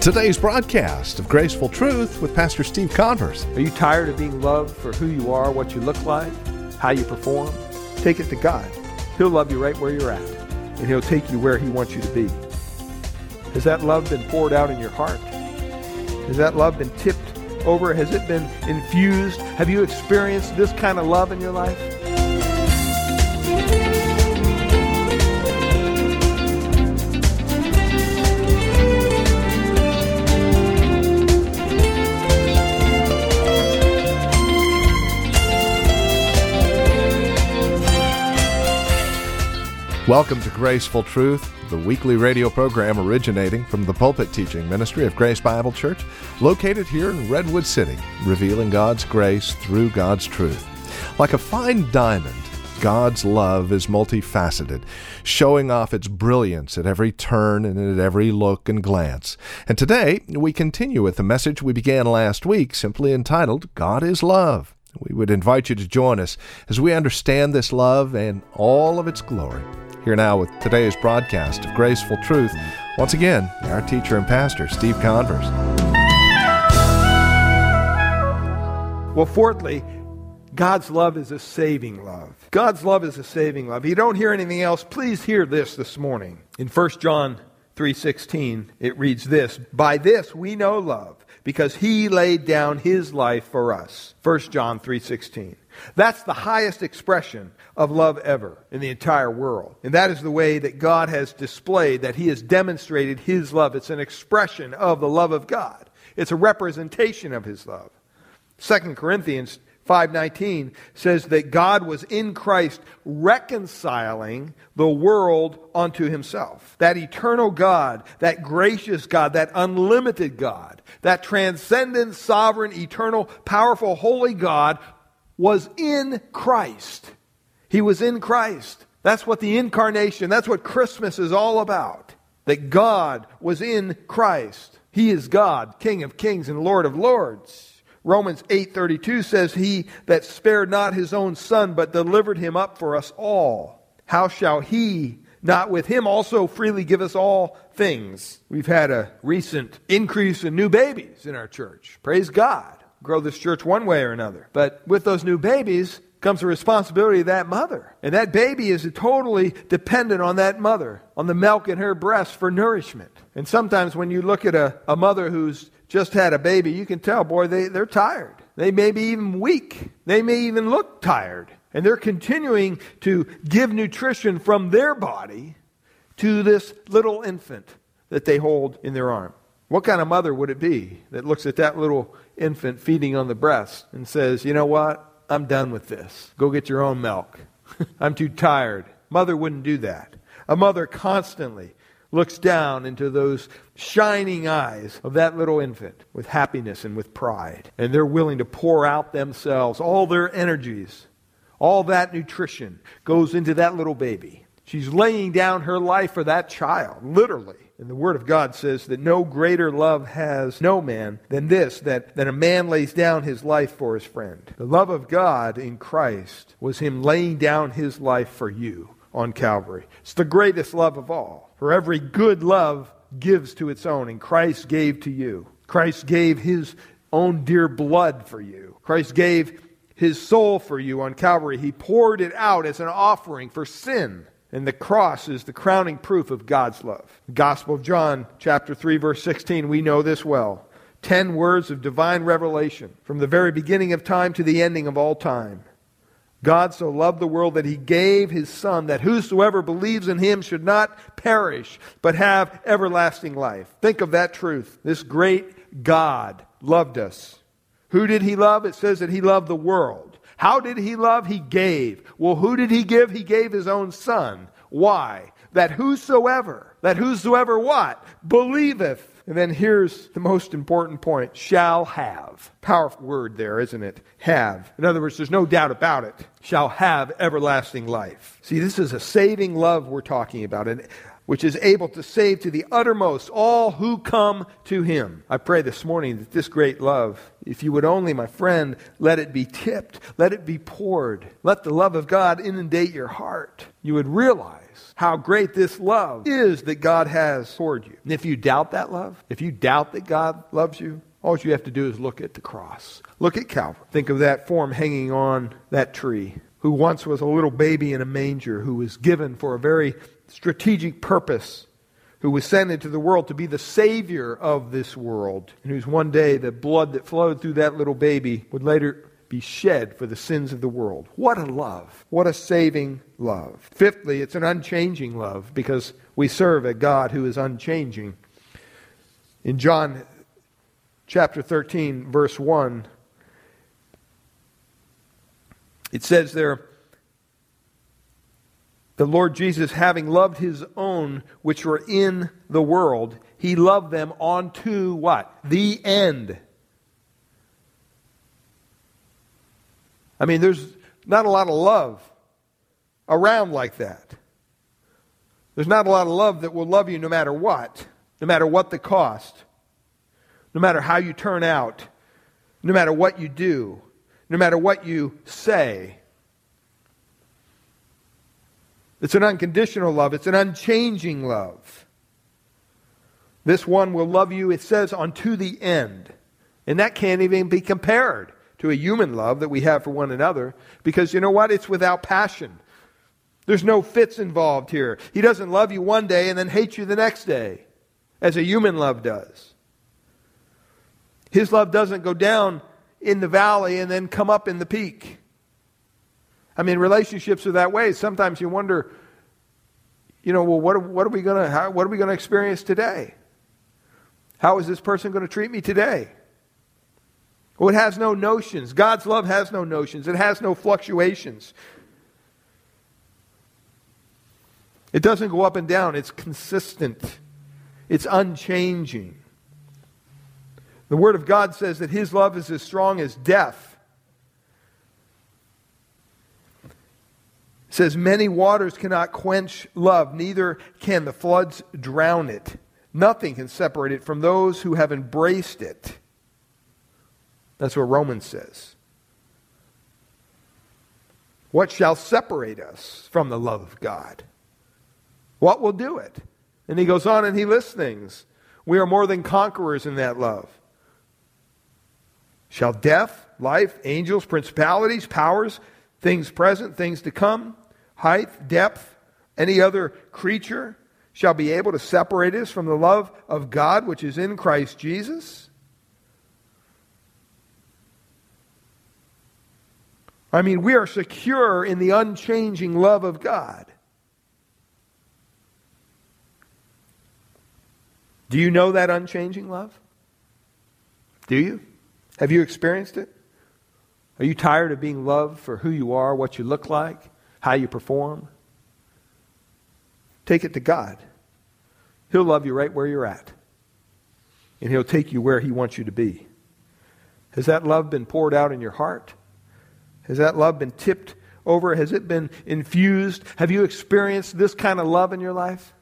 Today's broadcast of Graceful Truth with Pastor Steve Converse. Are you tired of being loved for who you are, what you look like, how you perform? Take it to God. He'll love you right where you're at, and He'll take you where He wants you to be. Has that love been poured out in your heart? Has that love been tipped over? Has it been infused? Have you experienced this kind of love in your life? Welcome to Graceful Truth, the weekly radio program originating from the pulpit teaching ministry of Grace Bible Church, located here in Redwood City, revealing God's grace through God's truth. Like a fine diamond, God's love is multifaceted, showing off its brilliance at every turn and at every look and glance. And today, we continue with the message we began last week, simply entitled God is Love. We would invite you to join us as we understand this love and all of its glory. Here now with today's broadcast of Graceful Truth, once again, our teacher and pastor, Steve Converse. Well, fourthly, God's love is a saving love. God's love is a saving love. If you don't hear anything else, please hear this this morning. In 1 John 3:16, it reads this, "By this we know love, because he laid down his life for us." 1 John 3:16. That's the highest expression of love ever in the entire world. And that is the way that God has displayed, that He has demonstrated His love. It's an expression of the love of God, it's a representation of His love. 2 Corinthians 5:19 says that God was in Christ reconciling the world unto himself. That eternal God, that gracious God, that unlimited God, that transcendent, sovereign, eternal, powerful, holy God was in Christ. He was in Christ. That's what the incarnation, that's what Christmas is all about. That God was in Christ. He is God, King of kings and Lord of lords. Romans 8:32 says he that spared not his own son but delivered him up for us all. How shall he not with him also freely give us all things? We've had a recent increase in new babies in our church. Praise God grow this church one way or another. But with those new babies comes the responsibility of that mother. And that baby is totally dependent on that mother, on the milk in her breast for nourishment. And sometimes when you look at a, a mother who's just had a baby, you can tell, boy, they, they're tired. They may be even weak. They may even look tired. And they're continuing to give nutrition from their body to this little infant that they hold in their arm. What kind of mother would it be that looks at that little infant feeding on the breast and says, You know what? I'm done with this. Go get your own milk. I'm too tired. Mother wouldn't do that. A mother constantly looks down into those shining eyes of that little infant with happiness and with pride. And they're willing to pour out themselves, all their energies, all that nutrition goes into that little baby. She's laying down her life for that child, literally. And the Word of God says that no greater love has no man than this, that, that a man lays down his life for his friend. The love of God in Christ was him laying down his life for you on Calvary. It's the greatest love of all. For every good love gives to its own, and Christ gave to you. Christ gave his own dear blood for you. Christ gave his soul for you on Calvary. He poured it out as an offering for sin. And the cross is the crowning proof of God's love. Gospel of John, chapter 3, verse 16, we know this well. Ten words of divine revelation from the very beginning of time to the ending of all time. God so loved the world that he gave his Son, that whosoever believes in him should not perish, but have everlasting life. Think of that truth. This great God loved us. Who did he love? It says that he loved the world. How did he love? He gave. Well, who did he give? He gave his own son. Why? That whosoever, that whosoever what? Believeth. And then here's the most important point shall have. Powerful word there, isn't it? Have. In other words, there's no doubt about it. Shall have everlasting life. See, this is a saving love we're talking about. Which is able to save to the uttermost all who come to him. I pray this morning that this great love, if you would only, my friend, let it be tipped, let it be poured, let the love of God inundate your heart. You would realize. How great this love is that God has toward you. And if you doubt that love, if you doubt that God loves you, all you have to do is look at the cross. Look at Calvary. Think of that form hanging on that tree, who once was a little baby in a manger, who was given for a very strategic purpose, who was sent into the world to be the Savior of this world, and whose one day the blood that flowed through that little baby would later be shed for the sins of the world. What a love. What a saving love. Fifthly, it's an unchanging love because we serve a God who is unchanging. In John chapter 13, verse 1, it says there, the Lord Jesus, having loved his own which were in the world, he loved them unto what? The end. I mean, there's not a lot of love around like that. There's not a lot of love that will love you no matter what, no matter what the cost, no matter how you turn out, no matter what you do, no matter what you say. It's an unconditional love, it's an unchanging love. This one will love you, it says, unto the end. And that can't even be compared to a human love that we have for one another because you know what? It's without passion. There's no fits involved here. He doesn't love you one day and then hate you the next day, as a human love does. His love doesn't go down in the valley and then come up in the peak. I mean, relationships are that way. Sometimes you wonder, you know, well, what are, what are we going to what are we going to experience today? How is this person going to treat me today? Well, it has no notions. God's love has no notions, it has no fluctuations. It doesn't go up and down, it's consistent, it's unchanging. The Word of God says that His love is as strong as death. It says, Many waters cannot quench love, neither can the floods drown it. Nothing can separate it from those who have embraced it. That's what Romans says. What shall separate us from the love of God? What will do it? And he goes on and he lists things. We are more than conquerors in that love. Shall death, life, angels, principalities, powers, things present, things to come, height, depth, any other creature shall be able to separate us from the love of God which is in Christ Jesus? I mean, we are secure in the unchanging love of God. Do you know that unchanging love? Do you? Have you experienced it? Are you tired of being loved for who you are, what you look like, how you perform? Take it to God. He'll love you right where you're at, and He'll take you where He wants you to be. Has that love been poured out in your heart? Has that love been tipped over? Has it been infused? Have you experienced this kind of love in your life?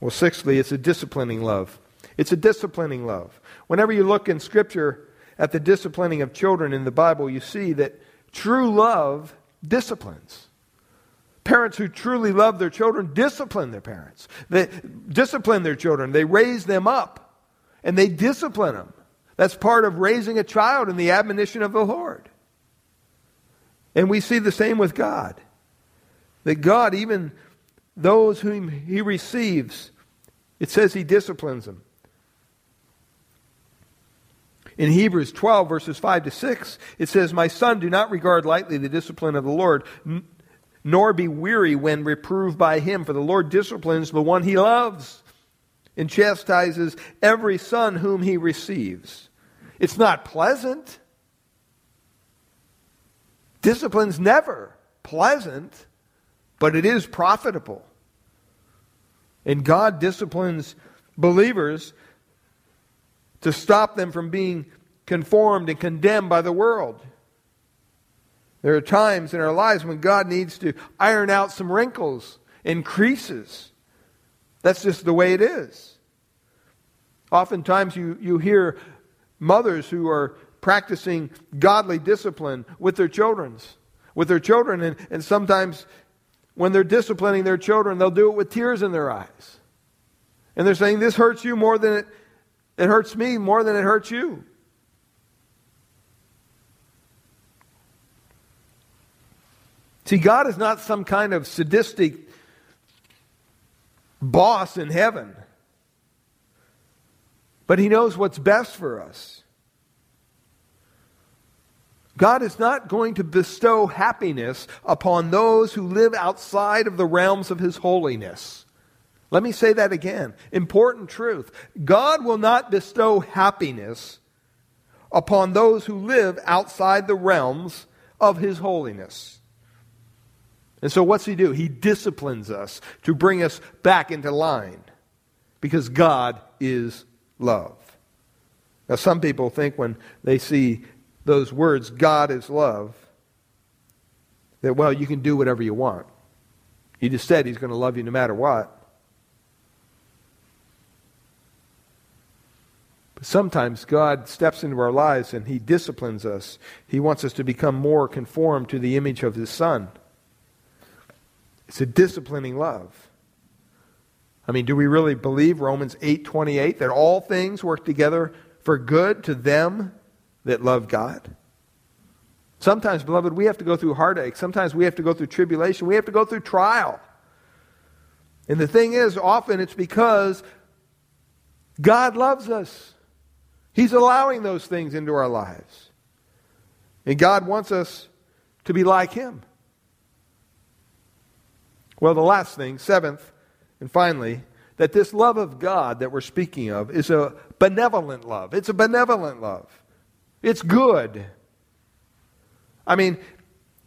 Well, sixthly, it's a disciplining love. It's a disciplining love. Whenever you look in Scripture at the disciplining of children in the Bible, you see that true love disciplines. Parents who truly love their children discipline their parents. They discipline their children. They raise them up and they discipline them. That's part of raising a child in the admonition of the Lord. And we see the same with God. That God, even those whom He receives, it says He disciplines them. In Hebrews 12, verses 5 to 6, it says, My son, do not regard lightly the discipline of the Lord, nor be weary when reproved by him, for the Lord disciplines the one he loves and chastises every son whom he receives. It's not pleasant. Discipline's never pleasant, but it is profitable. And God disciplines believers to stop them from being conformed and condemned by the world. There are times in our lives when God needs to iron out some wrinkles and creases. That's just the way it is. Oftentimes you, you hear mothers who are practicing godly discipline with their children's with their children and, and sometimes when they're disciplining their children, they'll do it with tears in their eyes. And they're saying, This hurts you more than it, it hurts me, more than it hurts you. See, God is not some kind of sadistic boss in heaven, but He knows what's best for us. God is not going to bestow happiness upon those who live outside of the realms of His holiness. Let me say that again. Important truth. God will not bestow happiness upon those who live outside the realms of His holiness. And so, what's He do? He disciplines us to bring us back into line because God is love. Now, some people think when they see those words, God is love, that, well, you can do whatever you want. He just said he's going to love you no matter what. But sometimes God steps into our lives and he disciplines us. He wants us to become more conformed to the image of his Son. It's a disciplining love. I mean, do we really believe Romans 8:28 that all things work together for good to them that love God. Sometimes, beloved, we have to go through heartache. Sometimes we have to go through tribulation. We have to go through trial. And the thing is, often it's because God loves us. He's allowing those things into our lives. And God wants us to be like Him. Well, the last thing, seventh, and finally, that this love of God that we're speaking of is a benevolent love. It's a benevolent love. It's good. I mean,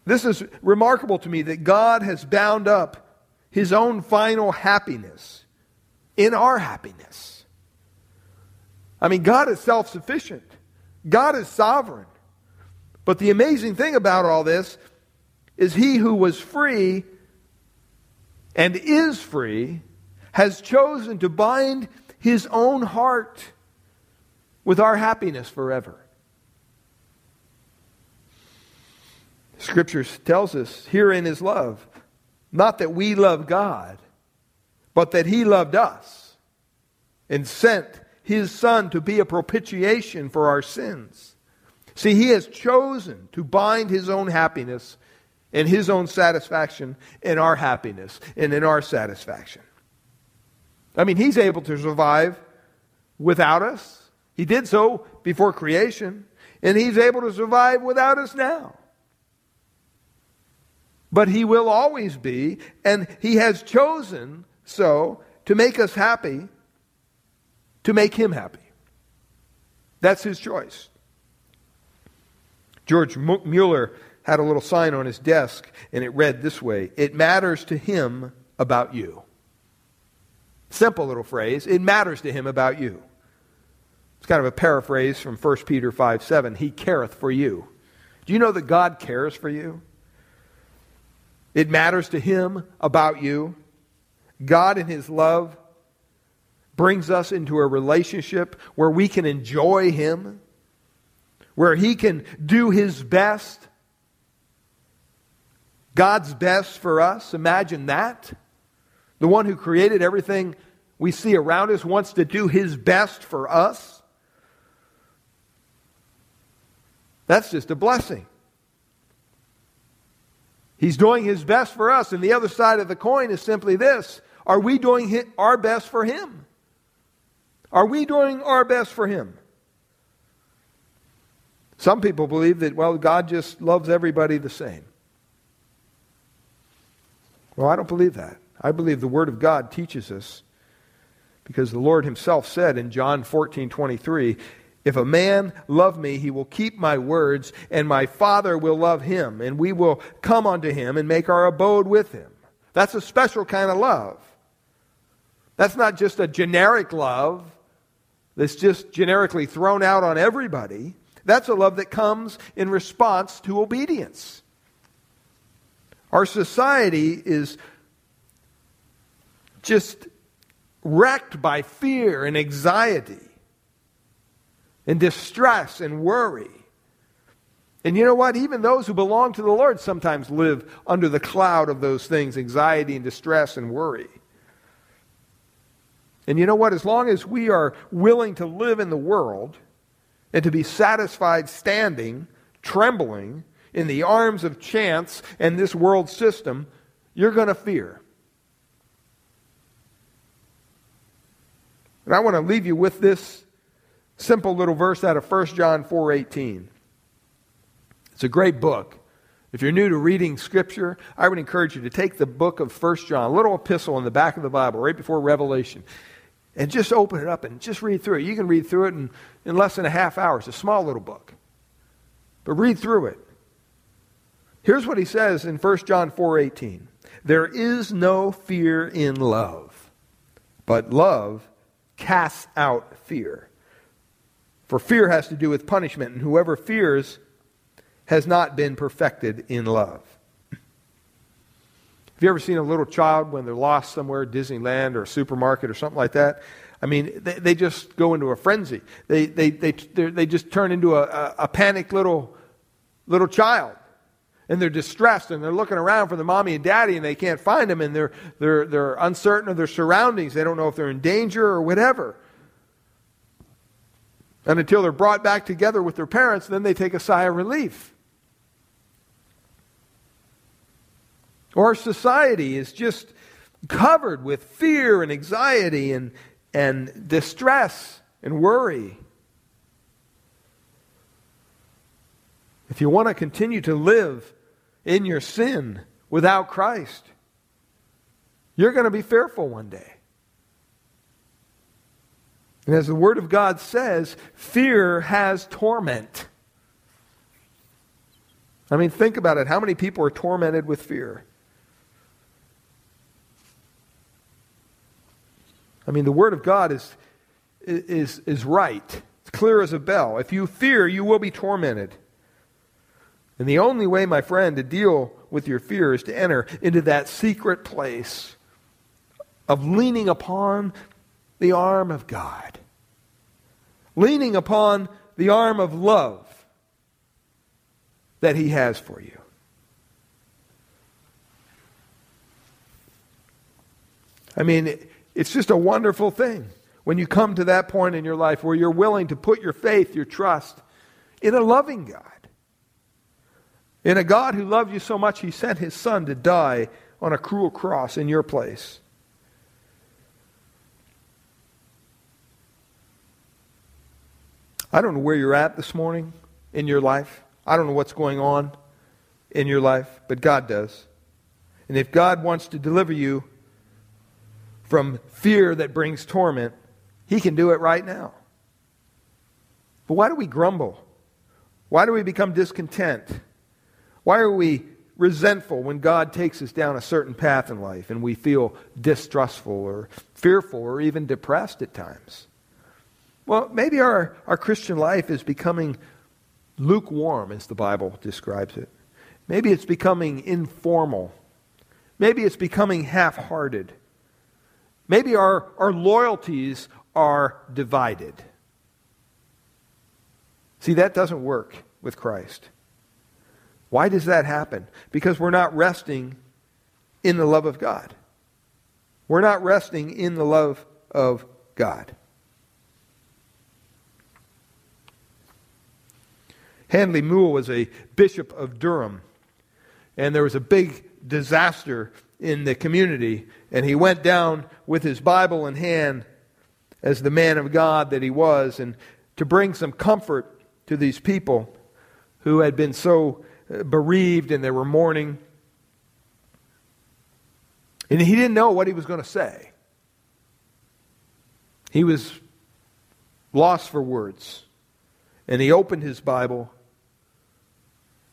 this is remarkable to me that God has bound up his own final happiness in our happiness. I mean, God is self sufficient, God is sovereign. But the amazing thing about all this is he who was free and is free has chosen to bind his own heart with our happiness forever. Scripture tells us herein is love. Not that we love God, but that He loved us and sent His Son to be a propitiation for our sins. See, He has chosen to bind His own happiness and His own satisfaction in our happiness and in our satisfaction. I mean, He's able to survive without us. He did so before creation, and He's able to survive without us now but He will always be, and He has chosen so to make us happy, to make Him happy. That's His choice. George Mueller had a little sign on his desk, and it read this way It matters to Him about you. Simple little phrase. It matters to Him about you. It's kind of a paraphrase from 1 Peter 5 7. He careth for you. Do you know that God cares for you? It matters to Him about you. God, in His love, brings us into a relationship where we can enjoy Him, where He can do His best. God's best for us. Imagine that. The one who created everything we see around us wants to do His best for us. That's just a blessing. He's doing his best for us. And the other side of the coin is simply this Are we doing our best for him? Are we doing our best for him? Some people believe that, well, God just loves everybody the same. Well, I don't believe that. I believe the Word of God teaches us because the Lord Himself said in John 14 23, if a man love me, he will keep my words, and my Father will love him, and we will come unto him and make our abode with him. That's a special kind of love. That's not just a generic love that's just generically thrown out on everybody. That's a love that comes in response to obedience. Our society is just wrecked by fear and anxiety and distress and worry. And you know what? Even those who belong to the Lord sometimes live under the cloud of those things anxiety and distress and worry. And you know what? As long as we are willing to live in the world and to be satisfied standing, trembling in the arms of chance and this world system, you're going to fear. And I want to leave you with this simple little verse out of 1 John 4:18. It's a great book. If you're new to reading Scripture, I would encourage you to take the book of 1 John, a little epistle in the back of the Bible, right before Revelation, and just open it up and just read through it. You can read through it in, in less than a half hour. It's a small little book. But read through it. Here's what he says in 1 John 4:18. There is no fear in love, but love casts out fear. For fear has to do with punishment, and whoever fears has not been perfected in love. Have you ever seen a little child when they're lost somewhere, Disneyland or a supermarket or something like that? I mean, they, they just go into a frenzy. They, they, they, they just turn into a, a, a panicked little, little child. And they're distressed and they're looking around for the mommy and daddy and they can't find them and they're, they're, they're uncertain of their surroundings. They don't know if they're in danger or whatever. And until they're brought back together with their parents, then they take a sigh of relief. Our society is just covered with fear and anxiety and, and distress and worry. If you want to continue to live in your sin without Christ, you're going to be fearful one day. And as the Word of God says, fear has torment. I mean, think about it. How many people are tormented with fear? I mean, the Word of God is, is, is right. It's clear as a bell. If you fear, you will be tormented. And the only way, my friend, to deal with your fear is to enter into that secret place of leaning upon the arm of God, leaning upon the arm of love that He has for you. I mean, it's just a wonderful thing when you come to that point in your life where you're willing to put your faith, your trust in a loving God. In a God who loved you so much, he sent his son to die on a cruel cross in your place. I don't know where you're at this morning in your life. I don't know what's going on in your life, but God does. And if God wants to deliver you from fear that brings torment, He can do it right now. But why do we grumble? Why do we become discontent? Why are we resentful when God takes us down a certain path in life and we feel distrustful or fearful or even depressed at times? Well, maybe our, our Christian life is becoming lukewarm, as the Bible describes it. Maybe it's becoming informal. Maybe it's becoming half hearted. Maybe our, our loyalties are divided. See, that doesn't work with Christ. Why does that happen? Because we're not resting in the love of God. We're not resting in the love of God. Handley Moule was a bishop of Durham, and there was a big disaster in the community, and he went down with his Bible in hand as the man of God that he was, and to bring some comfort to these people who had been so uh, bereaved and they were mourning. And he didn't know what he was going to say. He was lost for words. And he opened his Bible.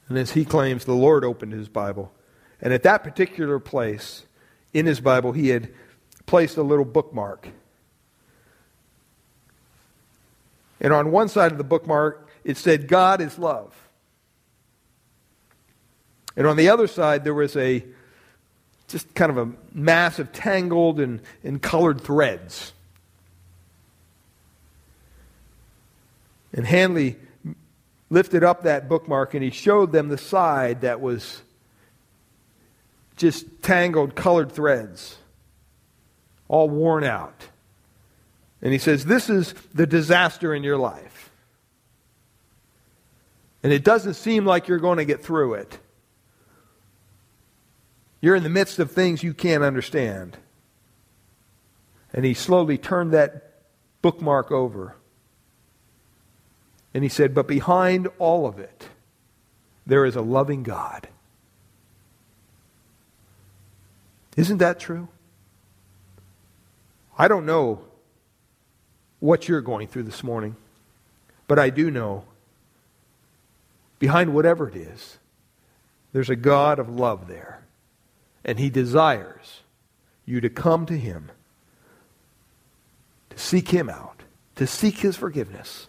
And as he claims, the Lord opened his Bible. And at that particular place in his Bible, he had placed a little bookmark. And on one side of the bookmark, it said, God is love. And on the other side, there was a just kind of a mass of tangled and, and colored threads. And Handley lifted up that bookmark and he showed them the side that was just tangled colored threads, all worn out. And he says, This is the disaster in your life. And it doesn't seem like you're going to get through it. You're in the midst of things you can't understand. And he slowly turned that bookmark over. And he said, But behind all of it, there is a loving God. Isn't that true? I don't know what you're going through this morning, but I do know behind whatever it is, there's a God of love there. And he desires you to come to him, to seek him out, to seek his forgiveness,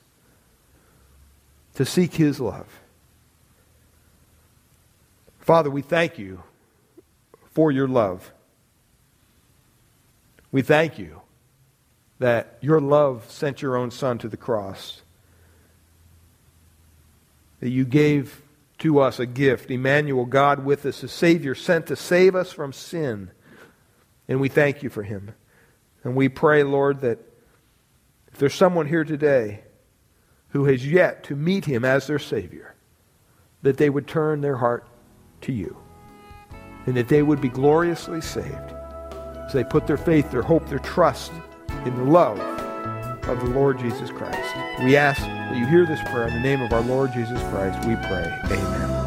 to seek his love. Father, we thank you for your love. We thank you that your love sent your own Son to the cross, that you gave to us a gift, Emmanuel, God with us, a Savior sent to save us from sin. And we thank you for him. And we pray, Lord, that if there's someone here today who has yet to meet him as their Savior, that they would turn their heart to you and that they would be gloriously saved as they put their faith, their hope, their trust in the love of the Lord Jesus Christ. We ask that you hear this prayer in the name of our Lord Jesus Christ. We pray. Amen.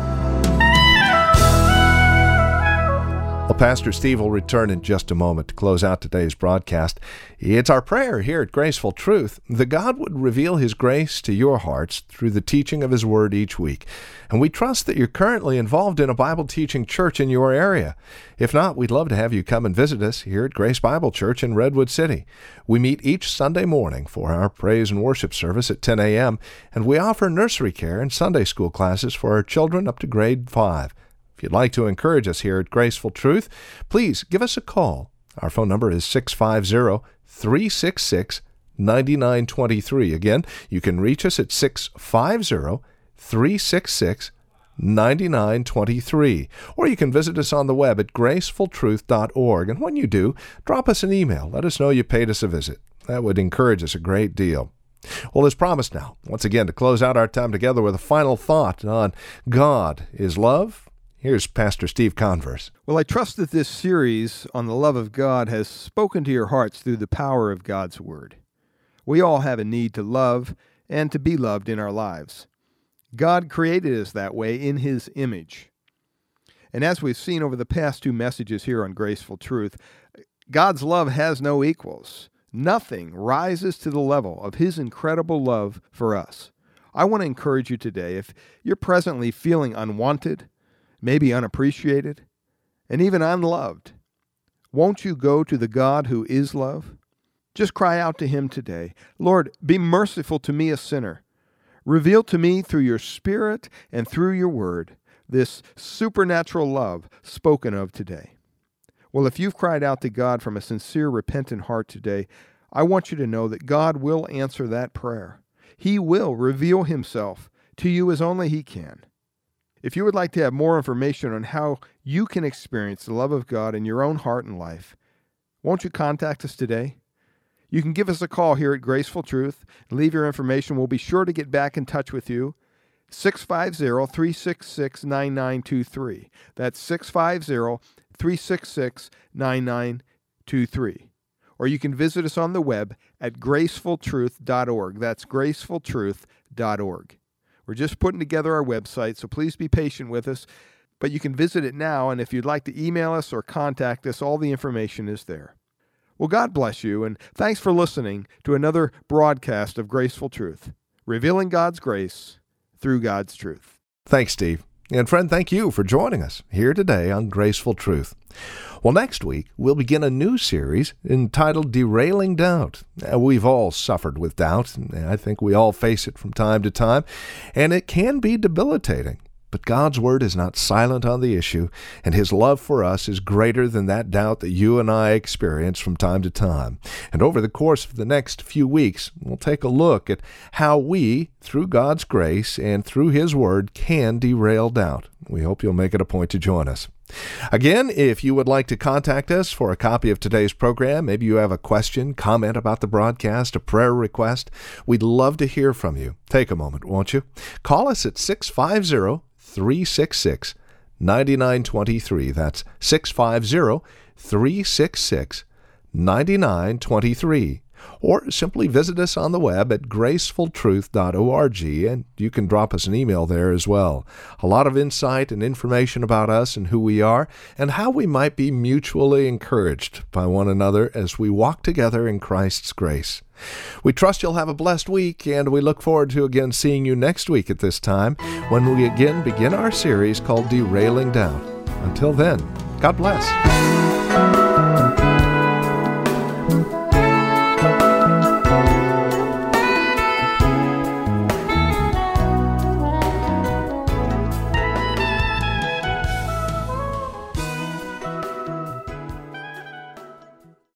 Well, Pastor Steve will return in just a moment to close out today's broadcast. It's our prayer here at Graceful Truth that God would reveal His grace to your hearts through the teaching of His Word each week. And we trust that you're currently involved in a Bible teaching church in your area. If not, we'd love to have you come and visit us here at Grace Bible Church in Redwood City. We meet each Sunday morning for our praise and worship service at 10 a.m., and we offer nursery care and Sunday school classes for our children up to grade 5. If you'd like to encourage us here at Graceful Truth, please give us a call. Our phone number is 650 366 9923. Again, you can reach us at 650 366 9923. Or you can visit us on the web at gracefultruth.org. And when you do, drop us an email. Let us know you paid us a visit. That would encourage us a great deal. Well, as promised now, once again, to close out our time together with a final thought on God is love Here's Pastor Steve Converse. Well, I trust that this series on the love of God has spoken to your hearts through the power of God's Word. We all have a need to love and to be loved in our lives. God created us that way in His image. And as we've seen over the past two messages here on Graceful Truth, God's love has no equals. Nothing rises to the level of His incredible love for us. I want to encourage you today if you're presently feeling unwanted, maybe unappreciated, and even unloved. Won't you go to the God who is love? Just cry out to him today Lord, be merciful to me, a sinner. Reveal to me through your Spirit and through your word this supernatural love spoken of today. Well, if you've cried out to God from a sincere, repentant heart today, I want you to know that God will answer that prayer. He will reveal himself to you as only he can. If you would like to have more information on how you can experience the love of God in your own heart and life, won't you contact us today? You can give us a call here at Graceful Truth and leave your information. We'll be sure to get back in touch with you. 650 366 9923. That's 650 366 9923. Or you can visit us on the web at gracefultruth.org. That's gracefultruth.org. We're just putting together our website, so please be patient with us. But you can visit it now, and if you'd like to email us or contact us, all the information is there. Well, God bless you, and thanks for listening to another broadcast of Graceful Truth, revealing God's grace through God's truth. Thanks, Steve. And friend, thank you for joining us here today on Graceful Truth. Well, next week, we'll begin a new series entitled Derailing Doubt. We've all suffered with doubt. And I think we all face it from time to time, and it can be debilitating. But God's Word is not silent on the issue, and His love for us is greater than that doubt that you and I experience from time to time. And over the course of the next few weeks, we'll take a look at how we, through God's grace and through His Word, can derail doubt. We hope you'll make it a point to join us. Again, if you would like to contact us for a copy of today's program, maybe you have a question, comment about the broadcast, a prayer request, we'd love to hear from you. Take a moment, won't you? Call us at 650 366 9923. That's 650 366 9923 or simply visit us on the web at gracefultruth.org and you can drop us an email there as well. A lot of insight and information about us and who we are and how we might be mutually encouraged by one another as we walk together in Christ's grace. We trust you'll have a blessed week, and we look forward to again seeing you next week at this time when we again begin our series called Derailing Doubt. Until then, God bless.